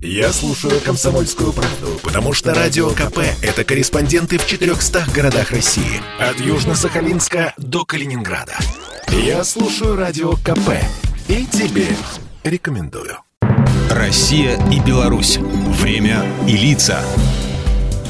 Я слушаю «Комсомольскую правду», потому что «Радио КП» — это корреспонденты в 400 городах России. От Южно-Сахалинска до Калининграда. Я слушаю «Радио КП» и тебе рекомендую. Россия и Беларусь. Время и лица.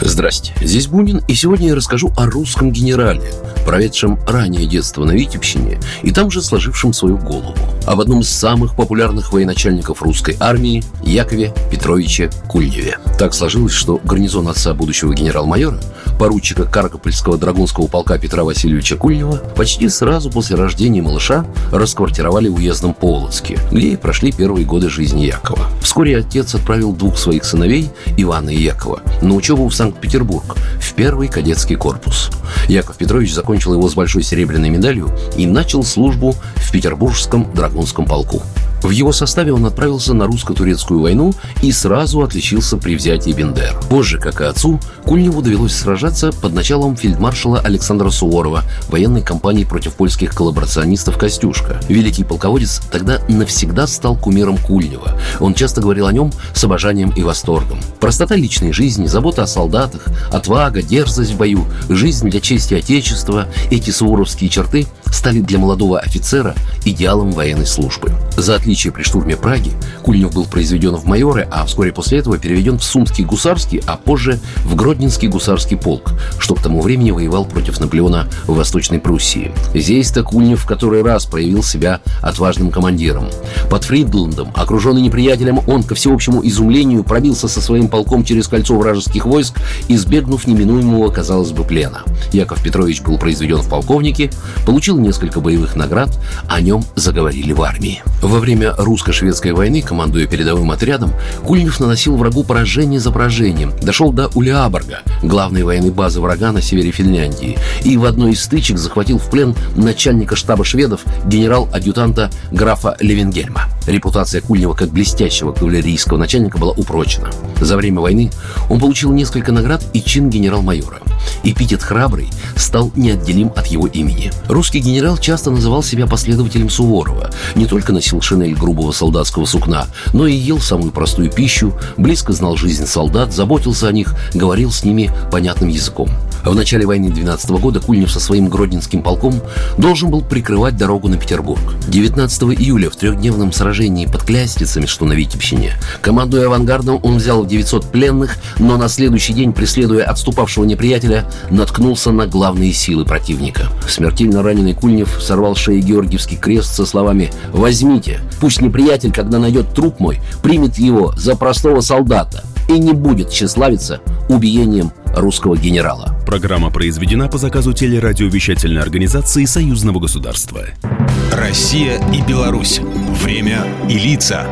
Здрасте, здесь Бунин, и сегодня я расскажу о русском генерале, проведшем раннее детство на Витебщине и там же сложившем свою голову, об одном из самых популярных военачальников русской армии Якове Петровиче Кульневе. Так сложилось, что гарнизон отца будущего генерал-майора, поручика Каргопольского драгунского полка Петра Васильевича Кульнева, почти сразу после рождения малыша расквартировали в уездном Полоцке, где и прошли первые годы жизни Якова. Вскоре отец отправил двух своих сыновей, Ивана и Якова, на учебу в Санкт Санкт-Петербург в первый кадетский корпус. Яков Петрович закончил его с большой серебряной медалью и начал службу в Петербургском драгунском полку. В его составе он отправился на русско-турецкую войну и сразу отличился при взятии Бендер. Позже, как и отцу, Кульневу довелось сражаться под началом фельдмаршала Александра Суворова военной кампании против польских коллаборационистов «Костюшка». Великий полководец тогда навсегда стал кумиром Кульнева. Он часто говорил о нем с обожанием и восторгом. Простота личной жизни, забота о солдатах, отвага, дерзость в бою, жизнь для чести Отечества – эти суворовские черты стали для молодого офицера идеалом военной службы. За отличие при штурме Праги, Кульнев был произведен в майоры, а вскоре после этого переведен в Сумский гусарский, а позже в Гродненский гусарский полк, что к тому времени воевал против Наполеона в Восточной Пруссии. Здесь-то Кульнев в который раз проявил себя отважным командиром. Под Фридландом, окруженный неприятелем, он, ко всеобщему изумлению, пробился со своим полком через кольцо вражеских войск, избегнув неминуемого, казалось бы, плена. Яков Петрович был произведен в полковнике, получил несколько боевых наград, о нем заговорили в армии. Во время русско-шведской войны, командуя передовым отрядом, Кульнев наносил врагу поражение за поражением, дошел до Улиаборга, главной военной базы врага на севере Финляндии, и в одной из стычек захватил в плен начальника штаба шведов генерал-адъютанта графа Левенгельма. Репутация Кульнева как блестящего кавалерийского начальника была упрочена. За время войны он получил несколько наград и чин генерал-майора. Эпитет «храбрый» стал неотделим от его имени. Русский генерал часто называл себя последователем Суворова. Не только носил шинель грубого солдатского сукна, но и ел самую простую пищу, близко знал жизнь солдат, заботился о них, говорил с ними понятным языком. В начале войны 12 года Кульнев со своим Гродненским полком должен был прикрывать дорогу на Петербург. 19 июля в трехдневном сражении под Клястицами, что на Витебщине, командуя авангардом, он взял 900 пленных, но на следующий день, преследуя отступавшего неприятеля, наткнулся на главные силы противника. Смертельно раненый Кульнев сорвал шеи Георгиевский крест со словами «Возьмите, пусть неприятель, когда найдет труп мой, примет его за простого солдата и не будет тщеславиться убиением русского генерала». Программа произведена по заказу телерадиовещательной организации Союзного государства. Россия и Беларусь. Время и лица.